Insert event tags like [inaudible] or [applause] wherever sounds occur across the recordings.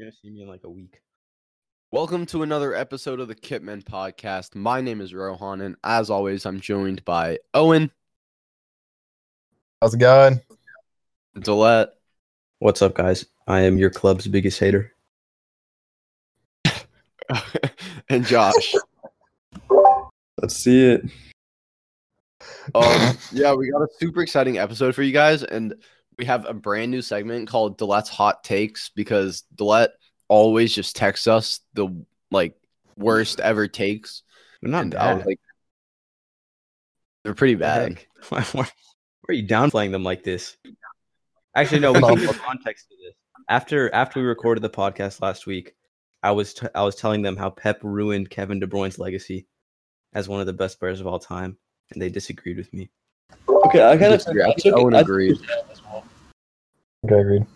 You're gonna see me in like a week. Welcome to another episode of the Kitmen Podcast. My name is Rohan, and as always, I'm joined by Owen, How's it going? Dlet, What's up, guys? I am your club's biggest hater. [laughs] and Josh. Let's see it. Um, yeah, we got a super exciting episode for you guys, and we have a brand new segment called Dlet's Hot Takes because Dlet always just texts us the like worst ever takes. They're not and I was bad. like, they're pretty bad. [laughs] Why, why- why are you downplaying them like this? Actually, no. We can give context to this. After after we recorded the podcast last week, I was t- I was telling them how Pep ruined Kevin De Bruyne's legacy as one of the best players of all time, and they disagreed with me. Okay, I kind of Disagree. I think Owen agreed. Okay, agreed.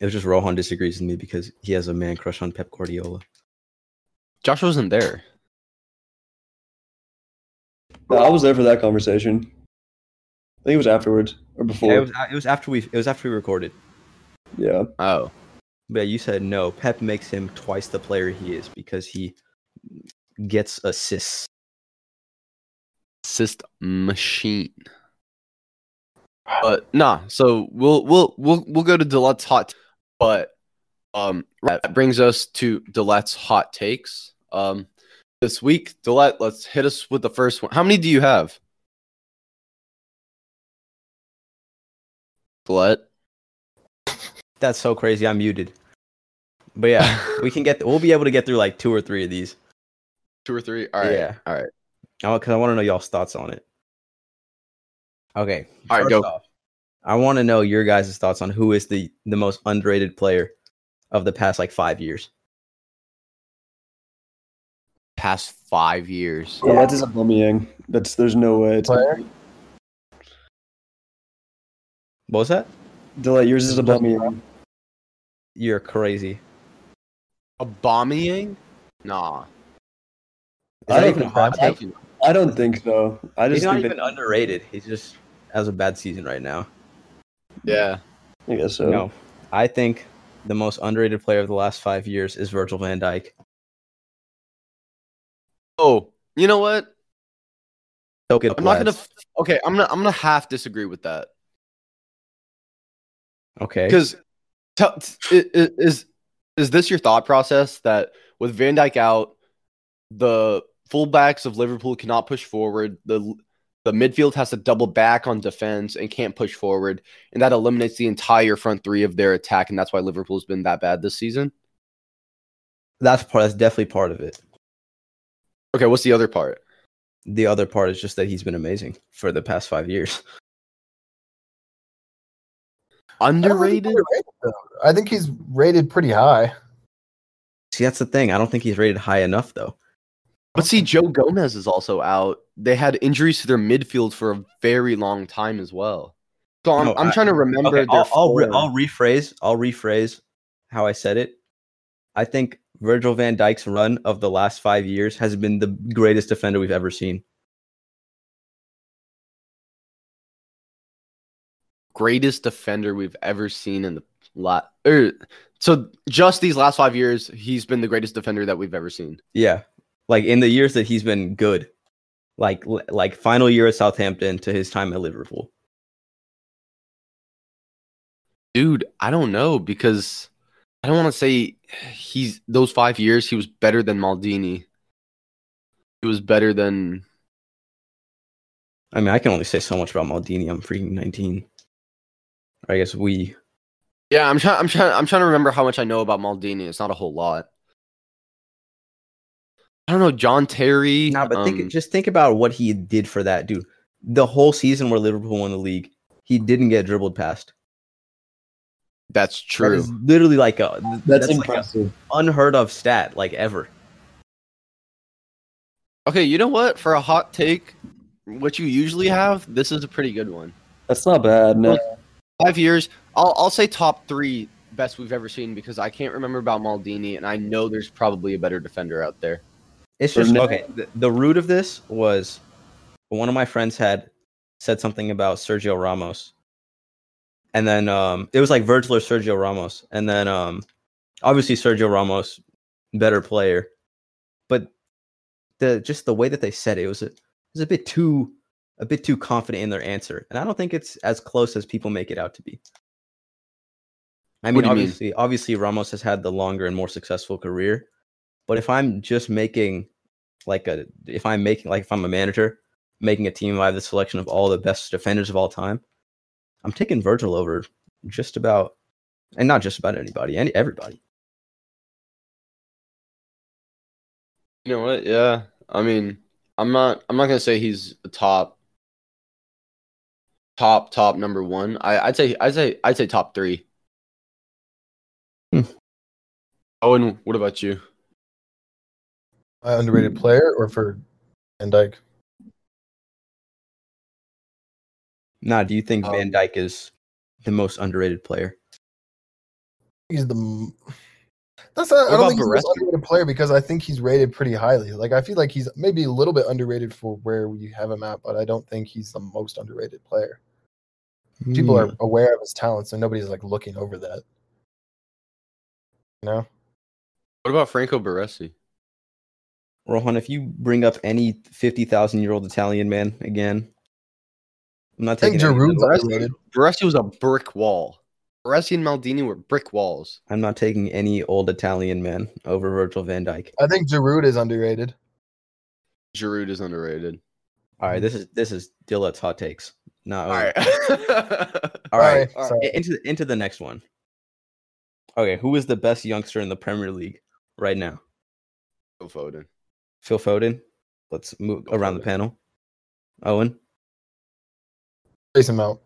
It was just Rohan disagrees with me because he has a man crush on Pep Guardiola. Josh wasn't there. I was there for that conversation. I think it was afterwards or before. Yeah, it was it was after we it was after we recorded. yeah. Oh, But you said no. Pep makes him twice the player he is because he gets assists. assist machine. But nah, so we'll we'll we'll we'll go to Dlet's hot. but um, that brings us to Dlet's hot takes. Um, this week, Dlet, let's hit us with the first one. How many do you have? Dlet. That's so crazy. I'm muted. But yeah, we can get. We'll be able to get through like two or three of these. Two or three? All right. Yeah. All right. Because I want to know y'all's thoughts on it. Okay. All right, go. off, I want to know your guys' thoughts on who is the the most underrated player of the past like five years. Past five years. Yeah, that is a Aubameyang. That's there's no way. It's Player? What was that? Delay yours is a Aubameyang. You're crazy. Aubameyang? Nah. Is I that don't even a think- hot I- I don't think so. I just He's not think even that, underrated. He's just has a bad season right now. Yeah. I guess so. No, I think the most underrated player of the last five years is Virgil Van Dijk. Oh, you know what? Soak it up, I'm not gonna. Okay, I'm gonna. I'm gonna half disagree with that Okay. because is is this your thought process that with Van Dijk out, the fullbacks of Liverpool cannot push forward. the The midfield has to double back on defense and can't push forward, and that eliminates the entire front three of their attack, and that's why Liverpool's been that bad this season. That's part. That's definitely part of it. Okay, what's the other part? The other part is just that he's been amazing for the past five years. [laughs] I don't think he's Underrated? underrated. I think he's rated pretty high. See, that's the thing. I don't think he's rated high enough, though. But see, Joe Gomez is also out. They had injuries to their midfield for a very long time as well. So I'm, No, I'm trying to remember. Okay, their I'll, I'll, re- I'll rephrase. I'll rephrase how I said it. I think Virgil Van Dijk's run of the last five years has been the greatest defender we've ever seen. greatest defender we've ever seen in the lot. Er, so just these last five years, he's been the greatest defender that we've ever seen. Yeah, like in the years that he's been good, like like final year at Southampton to his time at Liverpool. Dude, I don't know because I don't want to say he's those five years he was better than Maldini. He was better than I mean, I can only say so much about Maldini. I'm freaking 19. I guess we. Yeah, I'm trying I'm trying I'm trying to remember how much I know about Maldini. It's not a whole lot. I don't know, John Terry. Nah, but um, think just think about what he did for that dude. The whole season where Liverpool won the league, he didn't get dribbled past. that's true. is literally like a That's, like a impressive. unheard of stat, like ever. Okay, you know what? For a hot take, what you usually have, this is a pretty good one. That's not bad. No. Five years, I'll I'll say top three best we've ever seen because I can't remember about Maldini, and I know there's probably a better defender out there. It's just okay. The, the root of this was one of my friends had said something about Sergio Ramos, and then um, it was like Virgil or Sergio Ramos, and then um, Obviously, Sergio Ramos, better player, but the just the way that they said it, it was a, it was a bit too a bit too confident in their answer, and I don't think it's as close as people make it out to be. I mean, you mean? obviously, obviously Ramos has had the longer and more successful career, but if I'm just making like a if I'm making like if I'm a manager making a team, I have the selection of all the best defenders of all time. I'm taking Virgil over just about, and not just about anybody, any everybody. You know what? Yeah. I mean, I'm not. I'm not gonna say he's a top, top, top number one. I, I'd say. I'd say. I'd say top three. Hmm. Owen, what about you? Uh, underrated player or for Van Dijk? Nah, do you think Van Um, Dyke is the most underrated player? He's the. That's not. I don't think he's the most underrated player because I think he's rated pretty highly. Like I feel like he's maybe a little bit underrated for where you have him at, but I don't think he's the most underrated player. People Hmm. are aware of his talent, so nobody's like looking over that. You know, What about Franco Baresi? Rohan, if you bring up any fifty thousand year old Italian man again, I'm not taking. I think taking. any Giroud's them. underrated. Baresi was a brick wall. Baresi and Maldini were brick walls. I'm not taking any old Italian man over Virgil Van Dijk. I think Giroud is underrated. Giroud is underrated. All right, this is this is Dlet's hot takes. Not All [laughs] right. All right, Sorry, sorry. I- into into the next one. Okay, who is the best youngster in the Premier League right now? Phil Foden. Phil Foden. Let's move Phil around the panel. Owen, Mason Mount.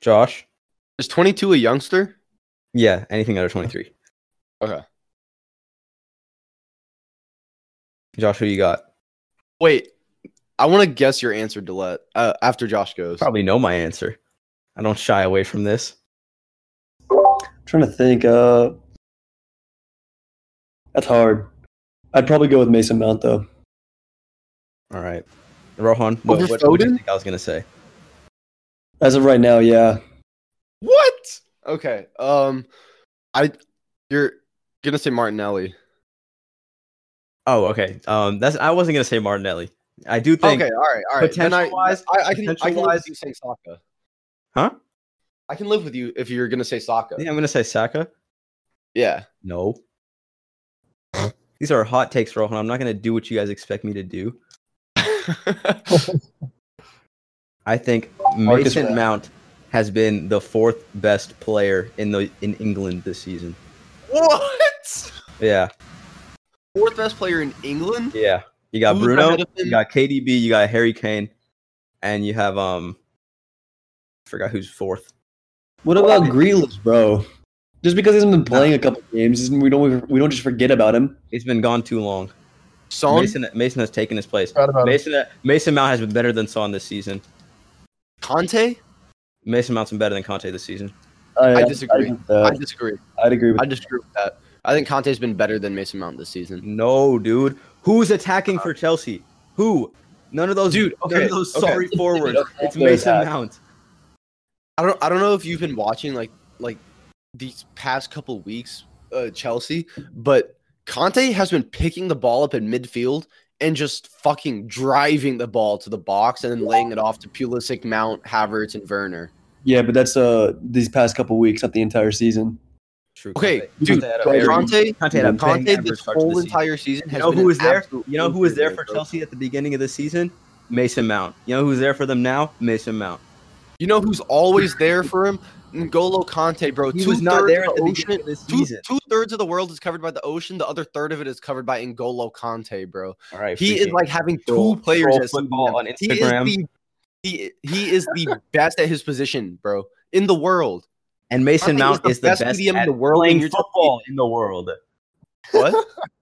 Josh. Is 22 a youngster? Yeah, anything under 23. Okay. Josh, who you got? Wait. I want to guess your answer, Dlet, uh, after Josh goes. Probably know my answer. I don't shy away from this. trying to think. Uh, that's hard. I'd probably go with Mason Mount though. All right. Rohan, what, Over what, what do you think I was going to say? As of right now, yeah. What? Okay. Um, I you're gonna say Martinelli. Oh, okay. Um, that's I wasn't going to say Martinelli. I do think Okay. All right. All right. Then I, potential-wise- I, I can I can live potential-wise- with you saying Saka. Huh? I can live with you if you're gonna say Saka. Yeah, I'm going to say Saka. Yeah. No. These are hot takes, Rohan. I'm not going to do what you guys expect me to do. [laughs] I think Marcus Mason Rashford. Mount has been the fourth best player in the in England this season. what? Yeah, Fourth best player in England? yeah. You got Who's Bruno, ahead of him? you got KDB, you got Harry Kane, and you have um, I forgot who's fourth. What about Grealish, bro? Just because he hasn't been playing a couple games, we don't we don't just forget about him. He's been gone too long. Son? Mason Mason has taken his place. Proud about him. Mason uh, Mason Mount has been better than Son this season. Kanté? Mason Mount's been better than Kanté this season. I disagree. I'd, agree with that. I uh, disagree. I'd agree with I disagree with that. I think Kanté's been better than Mason Mount this season. No, dude. Who's attacking for Chelsea? Who? None of those Dude, None okay, of those okay. sorry [laughs] forwards. It's Mason. Mount. I don't I don't know if you've been watching like like these past couple weeks uh Chelsea, but Kanté has been picking the ball up in midfield and just fucking driving the ball to the box and then laying it off to Pulisic, Mount, Havertz, and Werner. Yeah, but that's uh these past couple weeks, not the entire season. True. Okay, Kanté- dude, Kanté Kanté- Kanté, Kanté had a Kanté this whole the entire season has You know been who was there? You know who was there for. Chelsea at the beginning of the season? Mason Mount. You know who's there for them now? Mason Mount. You know who's always there for him? N'Golo Kanté, bro. He was not there at the the beginning of this Two, season. two thirds of the world is covered by the ocean. The other third of it is covered by N'Golo Kanté, bro. All right. He is like having two troll- players troll as football on He is the he, he is the best at his position, bro, in the world. and Mason Mount is is the the best best at the world, playing you're telling me- football in the world. What? [laughs]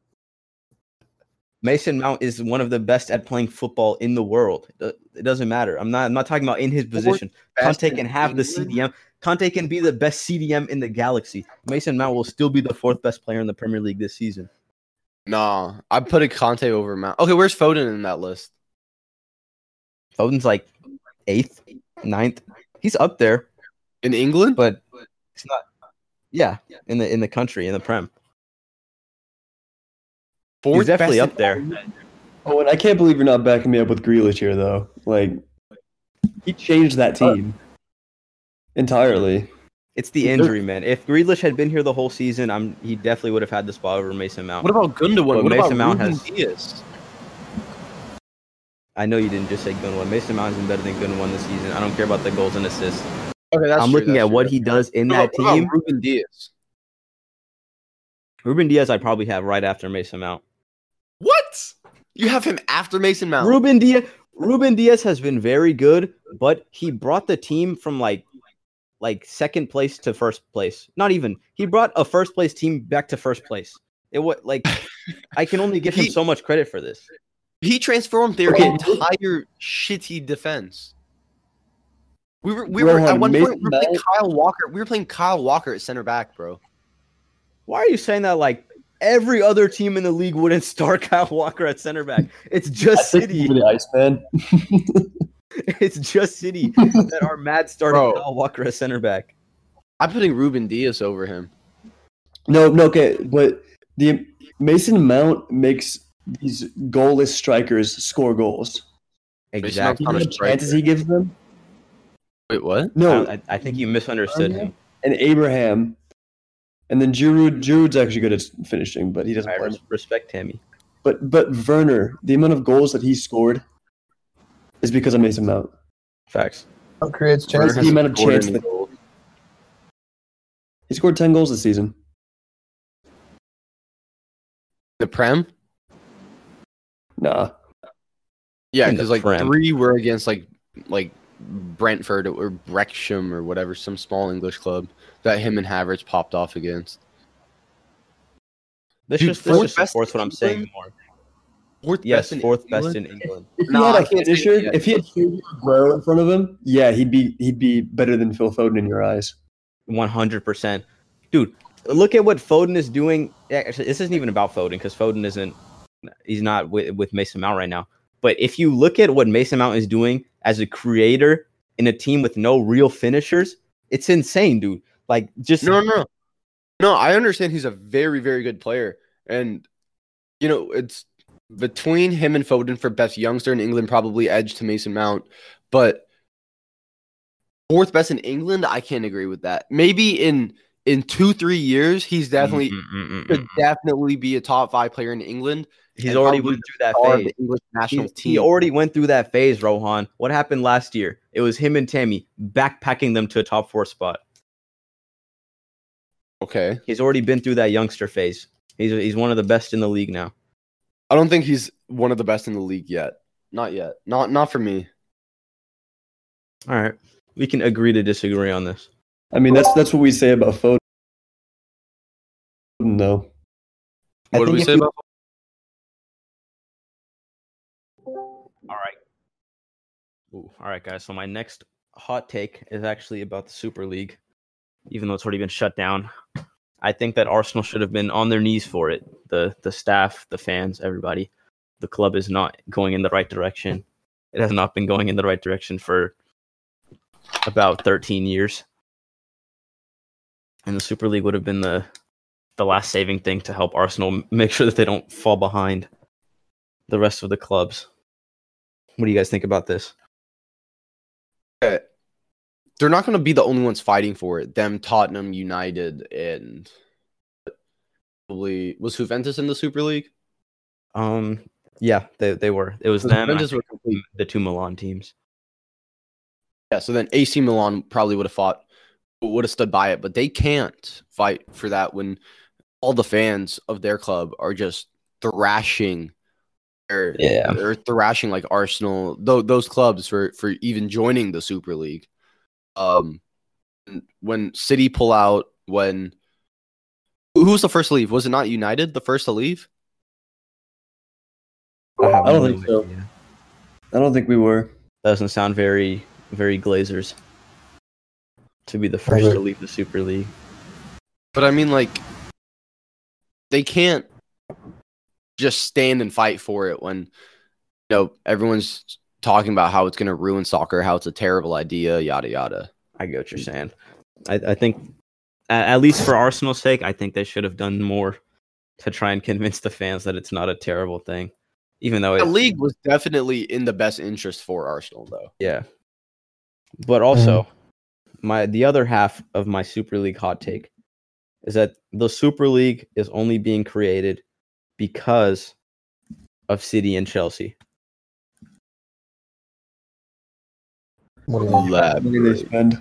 Mason Mount is one of the best at playing football in the world. It doesn't matter. I'm not. I'm not talking about in his position. Kanté can have the CDM. Kanté can be the best CDM in the galaxy. Mason Mount will still be the fourth best player in the Premier League this season. Nah, I put a Kanté over Mount. Okay, where's Foden in that list? Foden's like eighth, ninth. He's up there, In England? but it's not. Yeah, in the in the country in the Prem. Fourth definitely best up there. Oh, and I can't believe you're not backing me up with Grealish here, though. Like, he changed that uh, team entirely. It's the injury, man. If Grealish had been here the whole season, I'm he definitely would have had the spot over Mason Mount. What about Gundogan? But What Mason about Mount Ruben has- Diaz? I know you didn't just say Gundogan. Mason Mount has been better than Gundogan this season. I don't care about the goals and assists. Okay, that's I'm true, looking that's at true, what he does in What that about- about team. Ruben Dias. Ruben Dias, I probably have right after Mason Mount. What? You have him after Mason Mount? Ruben Dias, Ruben Dias has been very good, but he brought the team from like like second place to first place. Not even. He brought a first place team back to first place. It was like I can only give him [laughs] so much credit for this. He transformed their entire shitty defense. We were we were at one point we were playing Kyle Walker. We were playing Kyle Walker at center back, bro. Why are you saying that like every other team in the league wouldn't start [laughs] Kyle Walker at center back? It's I just think City. he's the Iceman. [laughs] It's just City [laughs] that are mad starting Bro. Kyle Walker at center back. I'm putting Ruben Dias over him. no, no, okay, but the Mason Mount makes these goalless strikers score goals. Exactly. Not a The striker. chances he gives them. Wait, what? No, I, I think you misunderstood him. and Abraham, and then Giroud. Giroud's actually good at finishing, but he doesn't I play. respect Tammy. But but Werner, the amount of goals that he scored is because of Mason Mount. Facts. What creates chances? the amount of scored chance any that- He scored ten goals this season. The Prem? Nah, Yeah, because like Prem. three were against like like Brentford or Wrexham or whatever, some small English club that him and Havertz popped off against. This Dude, just this fourth just best supports what I'm saying England? more. Fourth Yes, best in fourth best England? in England. if Nah, he I had a can't finisher, that. if he had Sergio Aguero in front of him, yeah, he'd be he'd be better than Phil Foden in your eyes. One hundred percent, dude. Look at what Foden is doing. Actually, this isn't even about Foden because Foden isn't. He's not with, with Mason Mount right now. But if you look at what Mason Mount is doing as a creator in a team with no real finishers, it's insane, dude. Like just No, no, no. No, I understand he's a very, very good player. And, you know, it's between him and Foden for best youngster in England, probably edge to Mason Mount. But fourth best in England, I can't agree with that. Maybe in in two, three years, he's definitely Mm, mm, mm, mm, could mm. definitely be a top five player in England. He's and already went through that phase. the English national He, team. he already went through that phase, Rohan. What happened last year? It was him and Tammy backpacking them to a top four spot. okay. He's already been through that youngster phase. He's he's one of the best in the league now. I don't think he's one of the best in the league yet. Not yet. Not not for me. All right, we can agree to disagree on this. I mean, that's that's what we say about Foden, though. I What do we say you- about Ooh, all right, guys. So my next hot take is actually about the Super League, even though it's already been shut down. I think that Arsenal should have been on their knees for it. The the staff, the fans, everybody. The club is not going in the right direction. It has not been going in the right direction for about 13 years. And the Super League would have been the the last saving thing to help Arsenal make sure that they don't fall behind the rest of the clubs. What do you guys think about this? They're not going to be the only ones fighting for it. Them, Tottenham, United, and probably was Juventus in the Super League. Um, yeah, they they were. It was them. Juventus were complete. the two Milan teams. Yeah, so then AC Milan probably would have fought, would have stood by it, but they can't fight for that when all the fans of their club are just thrashing. Or, Yeah. or thrashing like Arsenal, th- those clubs for for even joining the Super League. Um, when City pull out, when who who was the first to leave? Was it not United the first to leave? have I don't think so. idea. I don't think we were. Doesn't sound very very Glazers to be the first to leave the Super League. But I mean, like, they can't just stand and fight for it when, you know, everyone's talking about how it's going to ruin soccer, how it's a terrible idea, yada, yada. I get what you're saying. I, I think, at, at least for Arsenal's sake, I think they should have done more to try and convince the fans that it's not a terrible thing, even though The league was definitely in the best interest for Arsenal, though. yeah. But also, mm-hmm. my the other half of my Super League hot take is that the Super League is only being created because of City and Chelsea. What do you mean? They spend?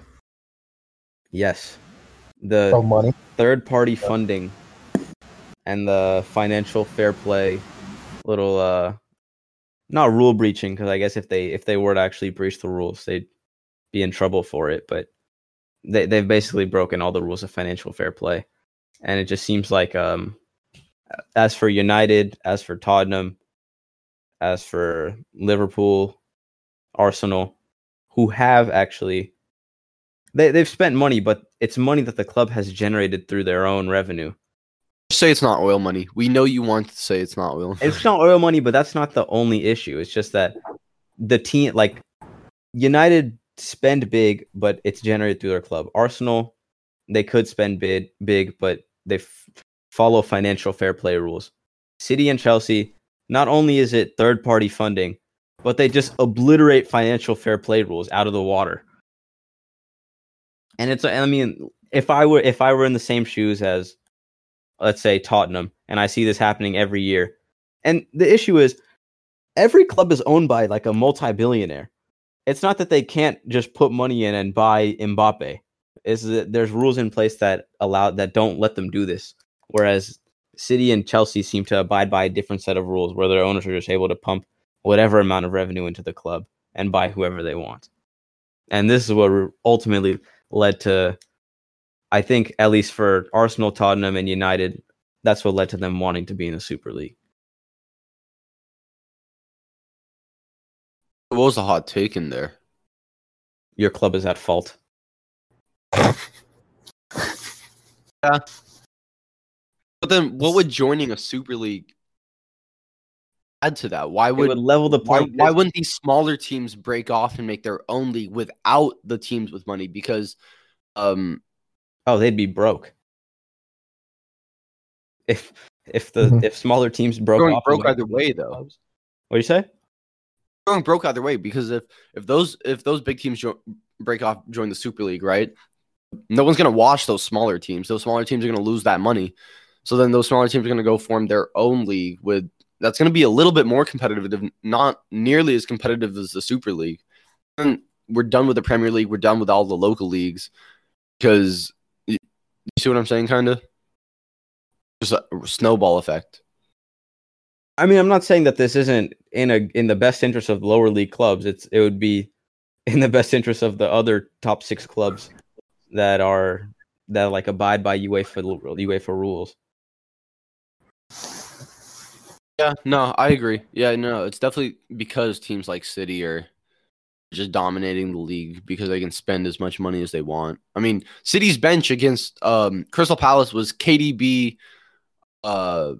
Yes, the Oh, money. third party funding and the financial fair play little uh not rule breaching because i guess if they if they were to actually breach the rules they'd be in trouble for it but they, they've basically broken all the rules of financial fair play and it just seems like um as for united as for tottenham as for liverpool arsenal who have actually they, they've spent money but it's money that the club has generated through their own revenue Say it's not oil money. We know you want to say it's not oil. it's not oil money, but that's not the only issue. It's just that the team, like United, spend big, but it's generated through their club. Arsenal, they could spend big, big, but they follow financial fair play rules. City and Chelsea, not only is it third party funding, but they just obliterate financial fair play rules out of the water. And it's, I mean, if I were if I were in the same shoes as let's say Tottenham, and I see this happening every year. And the issue is every club is owned by like a multi-billionaire. It's not that they can't just put money in and buy Mbappe. Is that there's rules in place that allow that don't let them do this. Whereas City and Chelsea seem to abide by a different set of rules where their owners are just able to pump whatever amount of revenue into the club and buy whoever they want. And this is what ultimately led to I think at least for Arsenal, Tottenham, and United, that's what led to them wanting to be in the Super League. What was the hot take in there? Your club is at fault. [laughs] But then, what would joining a super league add to that? Why It would, would level the why, why wouldn't these smaller teams break off and make their own league without the teams with money? Because um, oh, they'd be broke. If if the Mhm. if smaller teams broke going off, broke either way though. What do you say? Going broke either way because if if those if those big teams jo- break off, join the super league, right? No one's gonna watch those smaller teams. Those smaller teams are gonna lose that money. So then those smaller teams are gonna go form their own league with that's gonna be a little bit more competitive, not nearly as competitive as the Super League. And we're done with the Premier League. We're done with all the local leagues because you, you see what I'm saying, kind of. Just a snowball effect. I mean, I'm not saying that this isn't in a in the best interest of lower league clubs. It's it would be in the best interest of the other top six clubs that are that like abide by UEFA UEFA rules. Yeah, no, I agree. Yeah, no, it's definitely because teams like City are just dominating the league because they can spend as much money as they want. I mean, City's bench against um, Crystal Palace was KDB, uh,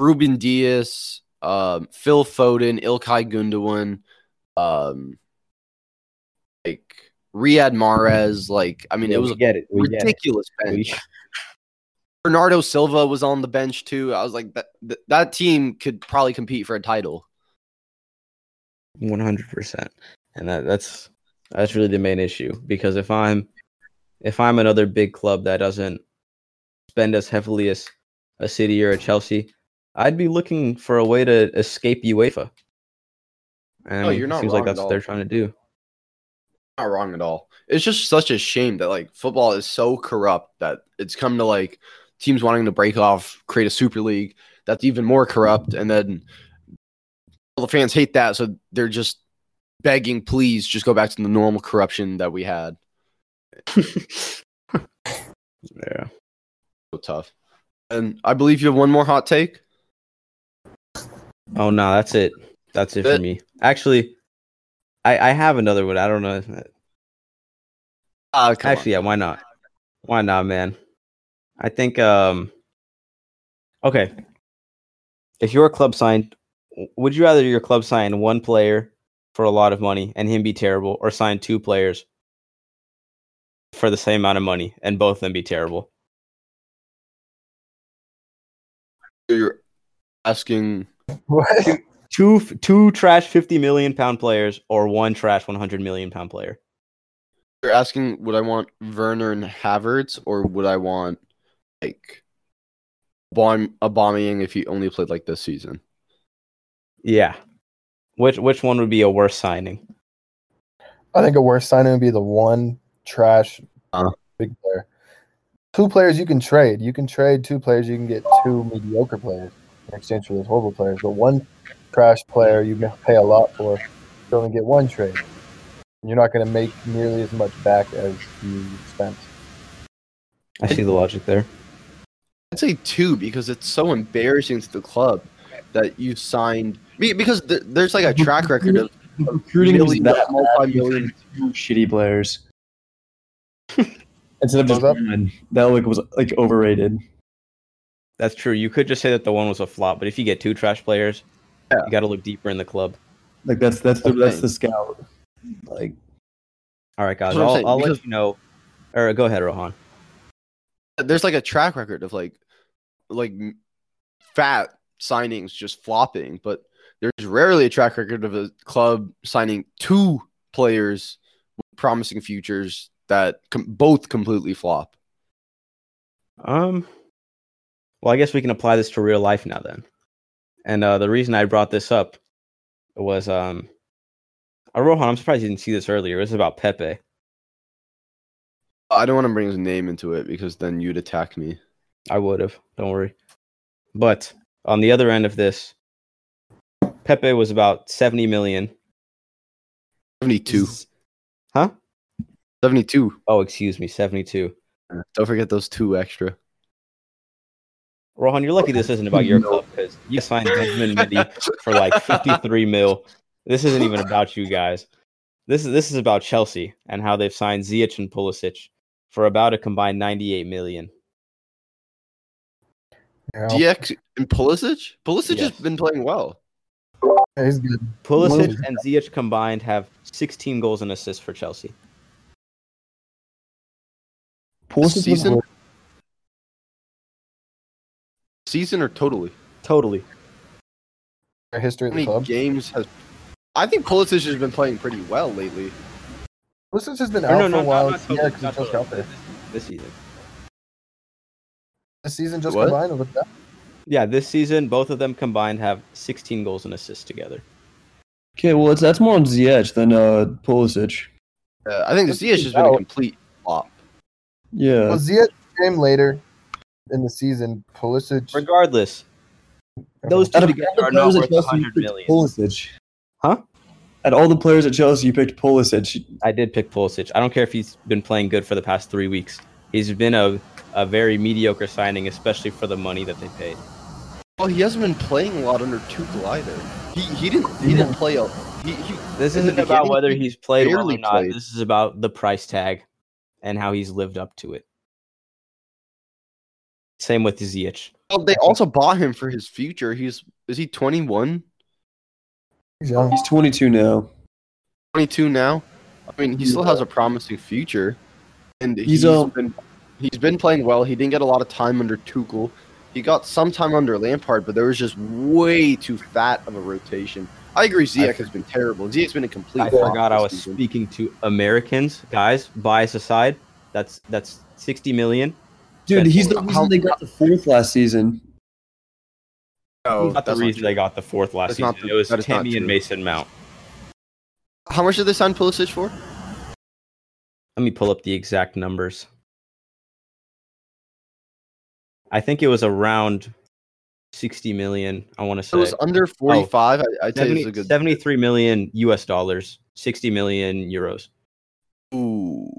Ruben Dias, um, Phil Foden, Ilkay Gundogan, um, like Riyad Mahrez. Like, I mean, Yeah, it was a get it. We get it. ridiculous bench. Bernardo Silva was on the bench too. I was like, that th- that team could probably compete for a title. One hundred percent, and that that's that's really the main issue because if I'm if I'm another big club that doesn't spend as heavily as a City or a Chelsea, I'd be looking for a way to escape UEFA. And No, mean, you're it not seems like that's what they're trying to do. Not wrong at all. It's just such a shame that like football is so corrupt that it's come to like teams wanting to break off, create a super league that's even more corrupt, and then all the fans hate that, so they're just begging, please, just go back to the normal corruption that we had. [laughs] Yeah. So tough. And I believe you have one more hot take. Oh no, that's it. That's it That- for me. Actually, I I have another one. I don't know. Uh, come on. Actually, yeah, why not? Why not, man? I think um okay. If your club signed would you rather your club sign one player for a lot of money and him be terrible or sign two players for the same amount of money and both of them be terrible? You're asking What? Two two trash fifty million pound players or one trash one hundred million pound player. you're asking would I want Werner and Havertz or would I want like Bon bombing if he only played like this season? Yeah. Which which one would be a worse signing? I think a worse signing would be the one trash Uh. big player. Two players you can trade. You can trade two players. You can get two mediocre players in exchange for those horrible players. But one trash player you can pay a lot for. You only get one trade. You're not going to make nearly as much back as you spent. I see the logic there. I'd say two because it's so embarrassing to the club that you signed because th- there's like a track record of Recruiting was million, that bad, multi-million. shitty players. [laughs] Instead of just What one, that like was like overrated. That's true. You could just say that the one was a flop, but if you get two trash players, Yeah. you got to look deeper in the club. Like that's that's the Okay. that's the scout. Like All right, guys. I'm I'll, saying, I'll let you know. Or go ahead, Rohan. There's like a track record of like like fat signings just flopping, but there's rarely a track record of a club signing two players with promising futures that com- both completely flop. Um, well, I guess we can apply this to real life now then. And uh, the reason I brought this up was um, uh, Rohan. I'm surprised you didn't see this earlier. It was about Pepe. I don't want to bring his name into it because then you'd attack me. I would have. Don't worry. But on the other end of this, Pepe was about 70 million. 72. Huh? 72. Oh, excuse me, 72. Uh, don't forget those two extra. Rohan, you're lucky this isn't about your [laughs] club because you signed Benjamin Mendy for like [laughs] 53 mil. This isn't even about you guys. This is this is about Chelsea and how they've signed Ziyech and Pulisic for about a combined 98 million. You know? DX and Pulisic? Pulisic Yes. has been playing well. Yeah, he's good. Pulisic Whoa. and Ziyech combined have 16 goals and assists for Chelsea. Pulisic season? hor- Season or totally? Totally. Their history of the club. games has. I think Pulisic has been playing pretty well lately. Pulisic has been out no, for no, a while. not, not yeah, because not he just got there. This season. This season just What? combined with that. Yeah, this season, both of them combined have 16 goals and assists together. Okay, well it's, that's more on Ziyech than uh Pulisic. Uh, I think This Ziyech has been a complete flop. Yeah. Well, Ziyech came later in the season. Pulisic. Regardless, those two Out together are the not players at worth Chelsea, you 100. Pulisic. Huh? At all the players at Chelsea, you picked Pulisic. I did pick Pulisic. I don't care if he's been playing good for the past three weeks. He's been a, a very mediocre signing, especially for the money that they paid. Well, he hasn't been playing a lot under Tuchel either. He he didn't he didn't play a he, he This isn't about whether he's played well or not. played. This is about the price tag and how he's lived up to it. Same with Ziyech. well, they also bought him for his future. He's is he 21, He's young. He's 22 now. 22 now? I mean, he still has a promising future, and he's, He's, um, been he's been playing well. He didn't get a lot of time under Tuchel. He got some time under Lampard, but there was just way too fat of a rotation. I agree. Ziyech has been terrible. Ziyech's been a complete. I forgot I was season. speaking to Americans, guys. Bias aside, that's that's 60 million. Dude, That's he's the How- reason they got the fourth last season. Oh, no, not the reason true. they got the fourth last That's season. the- it was that is not Tammy and. Mason Mount. How much did they sign Pulisic for? Let me pull up the exact numbers. I think it was around 60 million. I want to say It was under 45. I, I'd say 70 it's a good. 73 million US dollars, 60 million euros. Ooh,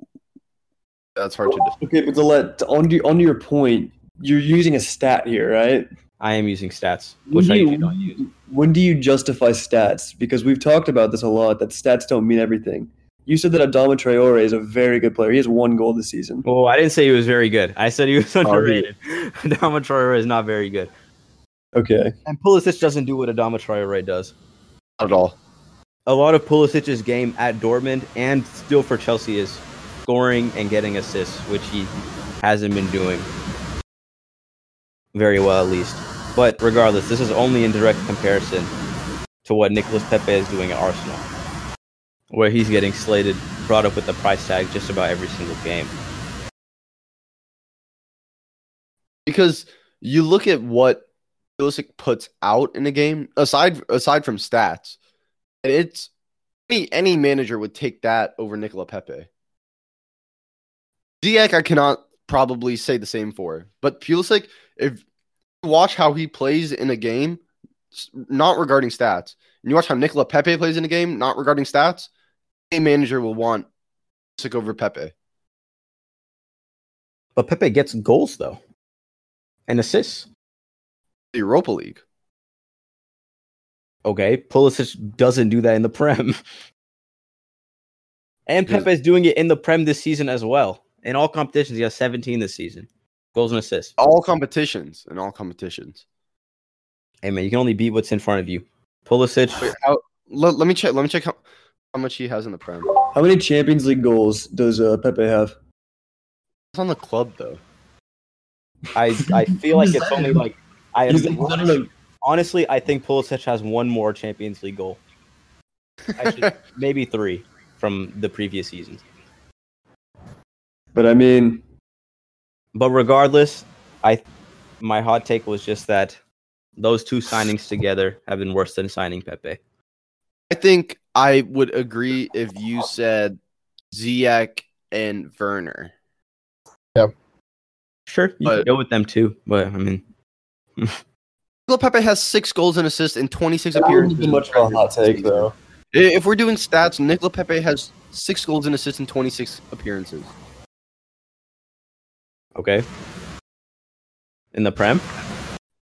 that's hard to. Defend. Okay, but to let on to, on to your point, you're using a stat here, right? I am using stats, When which do I you- usually don't use. When do you justify stats? Because we've talked about this a lot. That stats don't mean everything. You said that Adama Traore is a very good player. He has one goal this season. Oh, I didn't say he was very good. I said he was [laughs] Oh, he- underrated. [laughs] Adama Traore is not very good. Okay. And Pulisic doesn't do what Adama Traore does. Not at all. A lot of Pulisic's game at Dortmund and still for Chelsea is scoring and getting assists, which he hasn't been doing very well at least. But regardless, this is only in direct comparison to what Nicolas Pepe is doing at Arsenal, where he's getting slated, brought up with the price tag just about every single game. because you look at what Pulisic puts out in a game, aside aside from stats, and it's any any manager would take that over Nicola Pepe. Ziyech, I cannot probably say the same for, but Pulisic, if watch how he plays in a game, not regarding stats, and you watch how Nicola Pepe plays in a game, not regarding stats, a manager will want Pulisic over Pepe. But Pepe gets goals though, and assists. The Europa League. Okay, Pulisic doesn't do that in the Prem. [laughs] and Pepe's doing it in the Prem this season as well. In all competitions, he has 17 this season. Goals and assists. All competitions and all competitions. Hey man, you can only beat what's in front of you. Pulisic, Wait, how, let, let me check. Let me check how, how much he has in the prem. How many Champions League goals does uh, Pepe have? It's on the club though. I I feel like it's only like I He's literally honestly I think Pulisic has one more Champions League goal. Actually, [laughs] maybe three from the previous seasons. But I mean, But regardless, I my hot take was just that those two signings together have been worse than signing Pepe. I think I would agree if you said Ziyech and Werner. Yeah. Sure, you But- can go with them too, but I mean, Nicola Pepe has six goals and assists in 26 That wouldn't appearances. be much of a hot take, though. If we're doing stats, Nicola Pepe has six goals and assists in 26 appearances. Okay. In the Prem,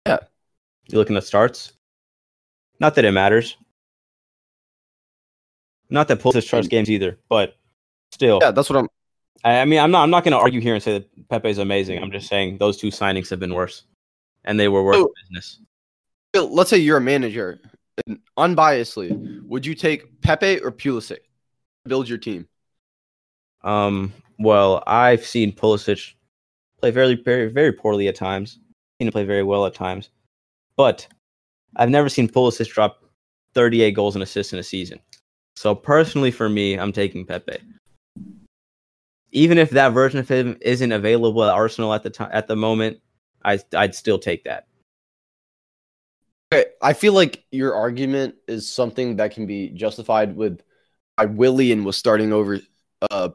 Yeah. you looking at starts. Not that it matters. Not that Pulisic starts games either, but still. Yeah, that's what I'm. I, I mean, I'm not. I'm not going to argue here and say that Pepe's amazing. I'm just saying those two signings have been worse, and they were worse So- business. Let's say you're a manager, and unbiasedly, would you take Pepe or Pulisic? to Build your team. Um. Well, I've seen Pulisic play very, very, very poorly at times. Seen him play very well at times, but I've never seen Pulisic drop 38 goals and assists in a season. So personally, for me, I'm taking Pepe. Even if that version of him isn't available at Arsenal at the time at the moment, I I'd still take that. Okay, I feel like your argument is something that can be justified with why Willian was starting over uh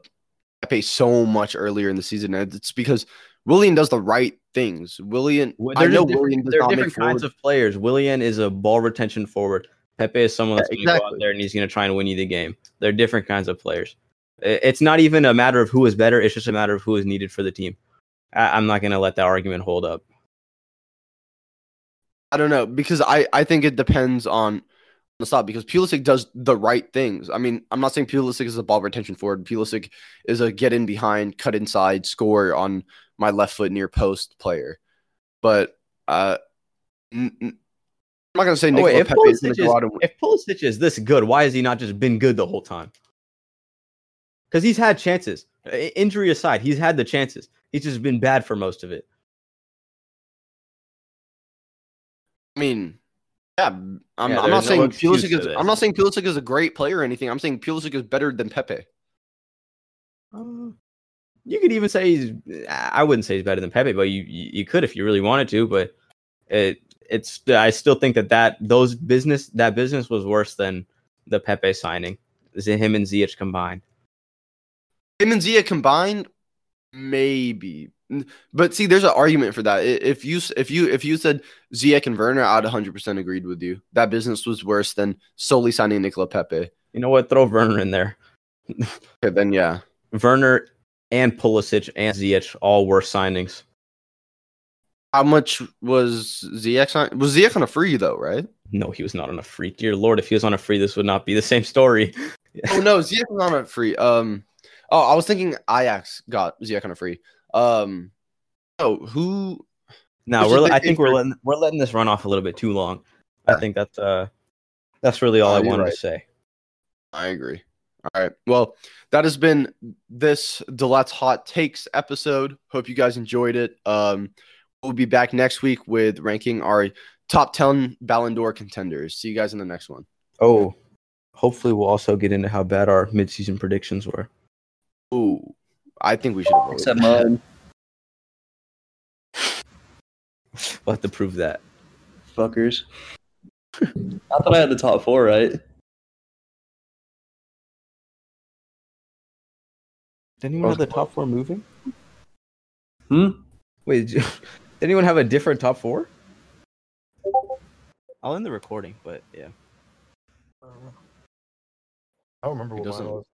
Pepe so much earlier in the season. And it's because Willian does the right things. Willian, Well, I know Willian does They're not make different kinds forward. of players. Willian is a ball retention forward. Pepe is someone Yeah, that's going to go out there and he's going to try and win you the game. They're different kinds of players. It's not even a matter of who is better. It's just a matter of who is needed for the team. I- I'm not going to let that argument hold up. I don't know because I I think it depends on the stop because Pulisic does the right things. I mean, I'm not saying Pulisic is a ball retention forward. Pulisic is a get in behind, cut inside, score on my left foot near post player. But uh, n- n- I'm not gonna say Oh, Nicola wait, if Pepe is gonna go out and. If Pulisic is this good, why has he not just been good the whole time? Because he's had chances. Injury aside, he's had the chances. He's just been bad for most of it. I mean, yeah, I'm, Yeah, I'm not no saying Pulisic is. I'm not saying Pulisic is a great player or anything. I'm saying Pulisic is better than Pepe. Uh, you could even say he's. I wouldn't say he's better than Pepe, but you you could if you really wanted to. But it it's. I still think that that those business that business was worse than the Pepe signing. Is it him and Ziyech combined? Him and Zia combined, maybe. But see, there's an argument for that. If you if you if you said Ziyech and Werner, I'd 100 percent agreed with you. That business was worse than solely signing Nicola Pepe. You know what? Throw Werner in there. Okay, then yeah. Werner and Pulisic and Ziyech all worse signings. How much was Ziyech on? Was Ziyech on a free though? Right? No, he was not on a free. Dear Lord, if he was on a free, this would not be the same story. Oh no, Ziyech was on a free. Um, oh, I was thinking Ajax got Ziyech on a free. Um, oh, who? No, we're. I think we're letting we're letting this run off a little bit too long. I think that's uh, that's really all Oh, I wanted right. to say. I agree. All right. Well, that has been this Dlet's Hot Takes episode. Hope you guys enjoyed it. Um, We'll be back next week with ranking our top 10 Ballon d'Or contenders. See you guys in the next one. Oh, hopefully we'll also get into how bad our midseason predictions were. Ooh, I think we should have voted. Except mine. We'll have to prove that. Fuckers. [laughs] I thought I had the top four, right? Anyone have the top four moving? Hmm? Wait, did, you, [laughs] did anyone have a different top four? I'll end the recording, but yeah. I don't remember what mine was.